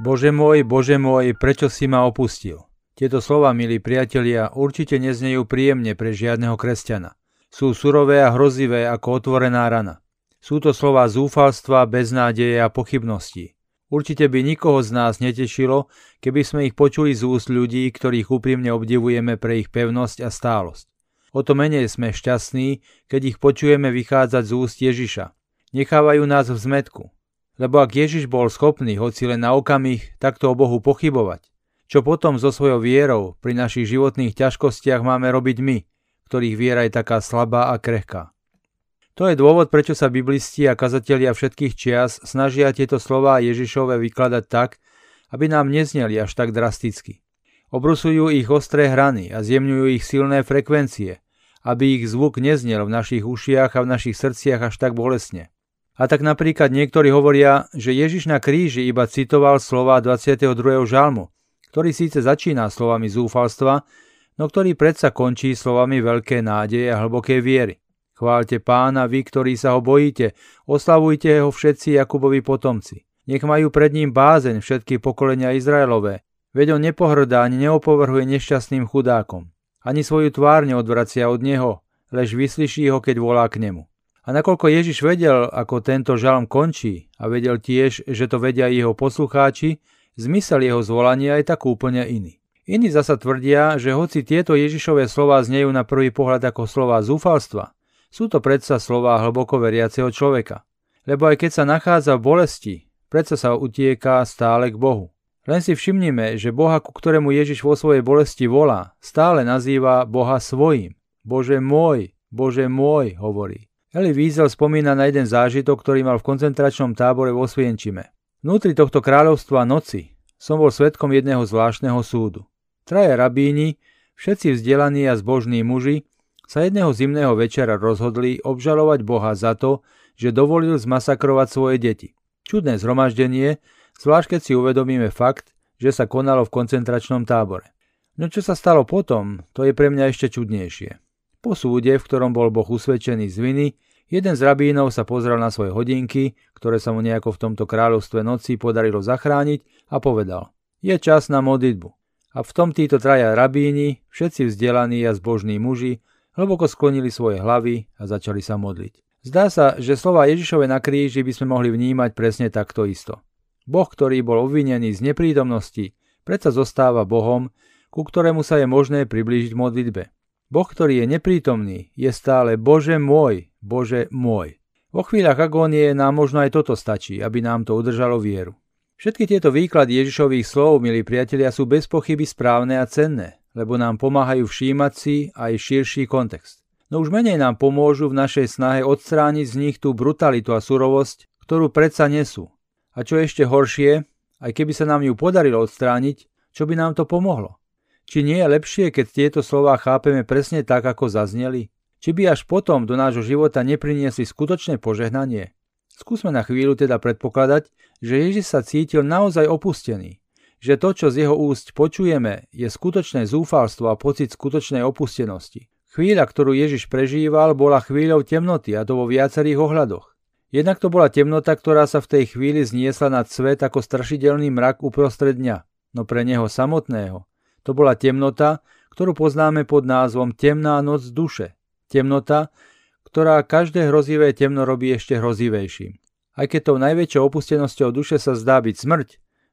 Bože môj, Bože môj, prečo si ma opustil? Tieto slova, milí priatelia, určite neznejú príjemne pre žiadneho kresťana. Sú surové a hrozivé ako otvorená rana. Sú to slova zúfalstva, beznádeje a pochybností. Určite by nikoho z nás netešilo, keby sme ich počuli z úst ľudí, ktorých úprimne obdivujeme pre ich pevnosť a stálosť. O to menej sme šťastní, keď ich počujeme vychádzať z úst Ježiša. Nechávajú nás v zmetku. Lebo ak Ježiš bol schopný, hoci len na okamih, takto o Bohu pochybovať, čo potom so svojou vierou pri našich životných ťažkostiach máme robiť my, ktorých viera je taká slabá a krehká. To je dôvod, prečo sa biblisti a kazatelia všetkých čias snažia tieto slová Ježišove vykladať tak, aby nám nezneli až tak drasticky. Obrusujú ich ostré hrany a zjemňujú ich silné frekvencie, aby ich zvuk neznel v našich ušiach a v našich srdciach až tak bolesne. A tak napríklad niektorí hovoria, že Ježiš na kríži iba citoval slova 22. žalmu, ktorý síce začína slovami zúfalstva, no ktorý predsa končí slovami veľké nádeje a hlbokej viery. Chválte pána, vy, ktorí sa ho bojíte, oslavujte ho všetci Jakubovi potomci. Nech majú pred ním bázeň všetky pokolenia Izraelové, veď on nepohrdá ani neopovrhuje nešťastným chudákom. Ani svoju tvár neodvracia od neho, lež vyslyší ho, keď volá k nemu. A nakoľko Ježiš vedel, ako tento žalm končí a vedel tiež, že to vedia jeho poslucháči, zmysel jeho zvolania je tak úplne iný. Iní zasa tvrdia, že hoci tieto Ježišové slova znejú na prvý pohľad ako slova zúfalstva, sú to predsa slova hlboko veriaceho človeka. Lebo aj keď sa nachádza v bolesti, predsa sa utieka stále k Bohu. Len si všimnime, že Boha, ku ktorému Ježiš vo svojej bolesti volá, stále nazýva Boha svojím. Bože môj, Bože môj, hovorí. Eli Wiesel spomína na jeden zážitok, ktorý mal v koncentračnom tábore vo Svienčime. Vnútri tohto kráľovstva noci som bol svetkom jedného zvláštneho súdu. Traja rabíni, všetci vzdelaní a zbožní muži, sa jedného zimného večera rozhodli obžalovať Boha za to, že dovolil zmasakrovať svoje deti. Čudné zhromaždenie, zvlášť keď si uvedomíme fakt, že sa konalo v koncentračnom tábore. No čo sa stalo potom, to je pre mňa ešte čudnejšie. Po súde, v ktorom bol Boh usvedčený z viny, jeden z rabínov sa pozrel na svoje hodinky, ktoré sa mu nejako v tomto kráľovstve noci podarilo zachrániť a povedal, je čas na modlitbu. A v tom títo traja rabíni, všetci vzdelaní a zbožní muži, hlboko sklonili svoje hlavy a začali sa modliť. Zdá sa, že slova Ježišove na kríži by sme mohli vnímať presne takto isto. Boh, ktorý bol obvinený z neprítomnosti, predsa zostáva Bohom, ku ktorému sa je možné priblížiť modlitbe. Boh, ktorý je neprítomný, je stále Bože môj, Bože môj. Vo chvíľach agónie nám možno aj toto stačí, aby nám to udržalo vieru. Všetky tieto výklady Ježišových slov, milí priatelia, sú bez pochyby správne a cenné, lebo nám pomáhajú všímať si aj širší kontext. No už menej nám pomôžu v našej snahe odstrániť z nich tú brutalitu a surovosť, ktorú predsa nesú. A čo ešte horšie, aj keby sa nám ju podarilo odstrániť, čo by nám to pomohlo? Či nie je lepšie, keď tieto slová chápeme presne tak, ako zazneli? Či by až potom do nášho života nepriniesli skutočné požehnanie? Skúsme na chvíľu teda predpokladať, že Ježiš sa cítil naozaj opustený. Že to, čo z jeho úst počujeme, je skutočné zúfalstvo a pocit skutočnej opustenosti. Chvíľa, ktorú Ježiš prežíval, bola chvíľou temnoty a to vo viacerých ohľadoch. Jednak to bola temnota, ktorá sa v tej chvíli zniesla nad svet ako strašidelný mrak uprostred dňa, no pre neho samotného to bola temnota, ktorú poznáme pod názvom temná noc duše. Temnota, ktorá každé hrozivé temno robí ešte hrozivejším. Aj keď tou najväčšou opustenosťou duše sa zdá byť smrť,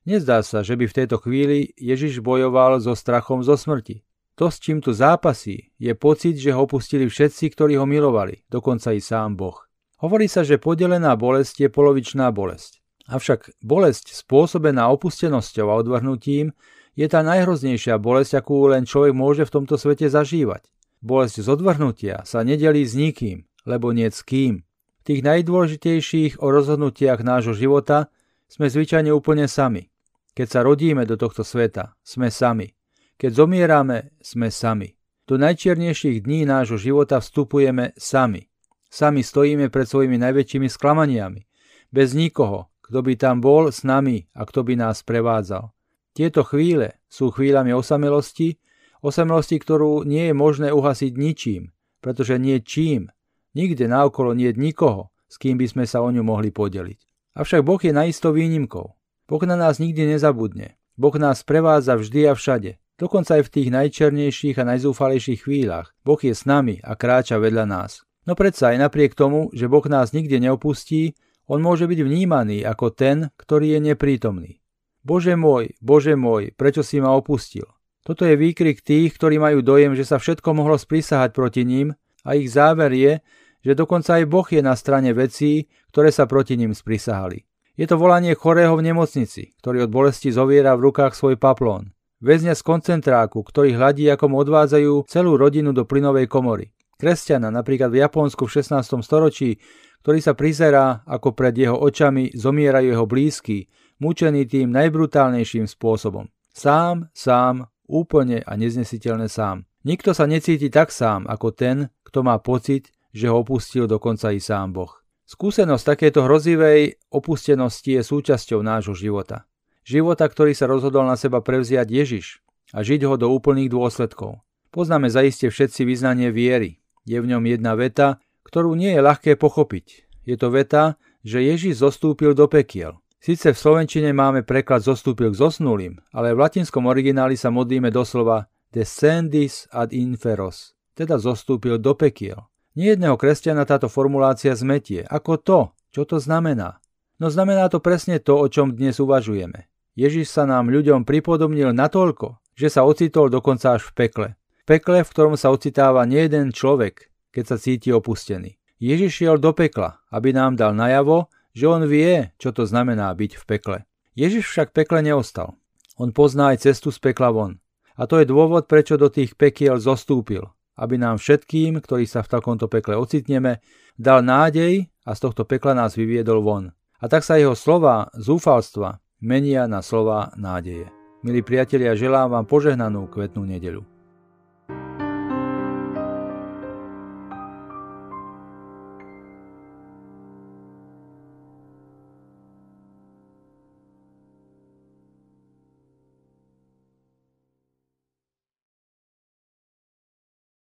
nezdá sa, že by v tejto chvíli Ježiš bojoval so strachom zo smrti. To, s čím tu zápasí, je pocit, že ho opustili všetci, ktorí ho milovali, dokonca i sám Boh. Hovorí sa, že podelená bolesť je polovičná bolesť. Avšak bolesť spôsobená opustenosťou a odvrhnutím je tá najhroznejšia bolesť, akú len človek môže v tomto svete zažívať. Bolesť z odvrhnutia sa nedelí s nikým, lebo nie s kým. V tých najdôležitejších o rozhodnutiach nášho života sme zvyčajne úplne sami. Keď sa rodíme do tohto sveta, sme sami. Keď zomierame, sme sami. Do najčiernejších dní nášho života vstupujeme sami. Sami stojíme pred svojimi najväčšími sklamaniami. Bez nikoho, kto by tam bol s nami a kto by nás prevádzal. Tieto chvíle sú chvíľami osamelosti, osamelosti, ktorú nie je možné uhasiť ničím, pretože nie čím, nikde naokolo nie je nikoho, s kým by sme sa o ňu mohli podeliť. Avšak Boh je naisto výnimkou. Boh na nás nikdy nezabudne. Boh nás prevádza vždy a všade. Dokonca aj v tých najčernejších a najzúfalejších chvíľach. Boh je s nami a kráča vedľa nás. No predsa aj napriek tomu, že Boh nás nikde neopustí, on môže byť vnímaný ako ten, ktorý je neprítomný. Bože môj, Bože môj, prečo si ma opustil? Toto je výkrik tých, ktorí majú dojem, že sa všetko mohlo sprísahať proti ním a ich záver je, že dokonca aj Boh je na strane vecí, ktoré sa proti ním sprísahali. Je to volanie chorého v nemocnici, ktorý od bolesti zoviera v rukách svoj paplón väzňa z koncentráku, ktorý hladí, ako mu odvádzajú celú rodinu do plynovej komory. Kresťana napríklad v Japonsku v 16. storočí, ktorý sa prizerá, ako pred jeho očami zomierajú jeho blízky, mučený tým najbrutálnejším spôsobom. Sám, sám, úplne a neznesiteľne sám. Nikto sa necíti tak sám, ako ten, kto má pocit, že ho opustil dokonca i sám Boh. Skúsenosť takéto hrozivej opustenosti je súčasťou nášho života života, ktorý sa rozhodol na seba prevziať Ježiš a žiť ho do úplných dôsledkov. Poznáme zaiste všetci vyznanie viery. Je v ňom jedna veta, ktorú nie je ľahké pochopiť. Je to veta, že Ježiš zostúpil do pekiel. Sice v Slovenčine máme preklad zostúpil k zosnulým, ale v latinskom origináli sa modlíme doslova descendis ad inferos, teda zostúpil do pekiel. Nie jedného kresťana táto formulácia zmetie. Ako to? Čo to znamená? No znamená to presne to, o čom dnes uvažujeme. Ježiš sa nám ľuďom pripodobnil natoľko, že sa ocitol dokonca až v pekle. V pekle, v ktorom sa ocitáva nejeden človek, keď sa cíti opustený. Ježiš šiel do pekla, aby nám dal najavo, že on vie, čo to znamená byť v pekle. Ježiš však pekle neostal. On pozná aj cestu z pekla von. A to je dôvod, prečo do tých pekiel zostúpil, aby nám všetkým, ktorí sa v takomto pekle ocitneme, dal nádej a z tohto pekla nás vyviedol von. A tak sa jeho slova zúfalstva menia na slova nádeje. Milí priatelia, želám vám požehnanú kvetnú nedeľu.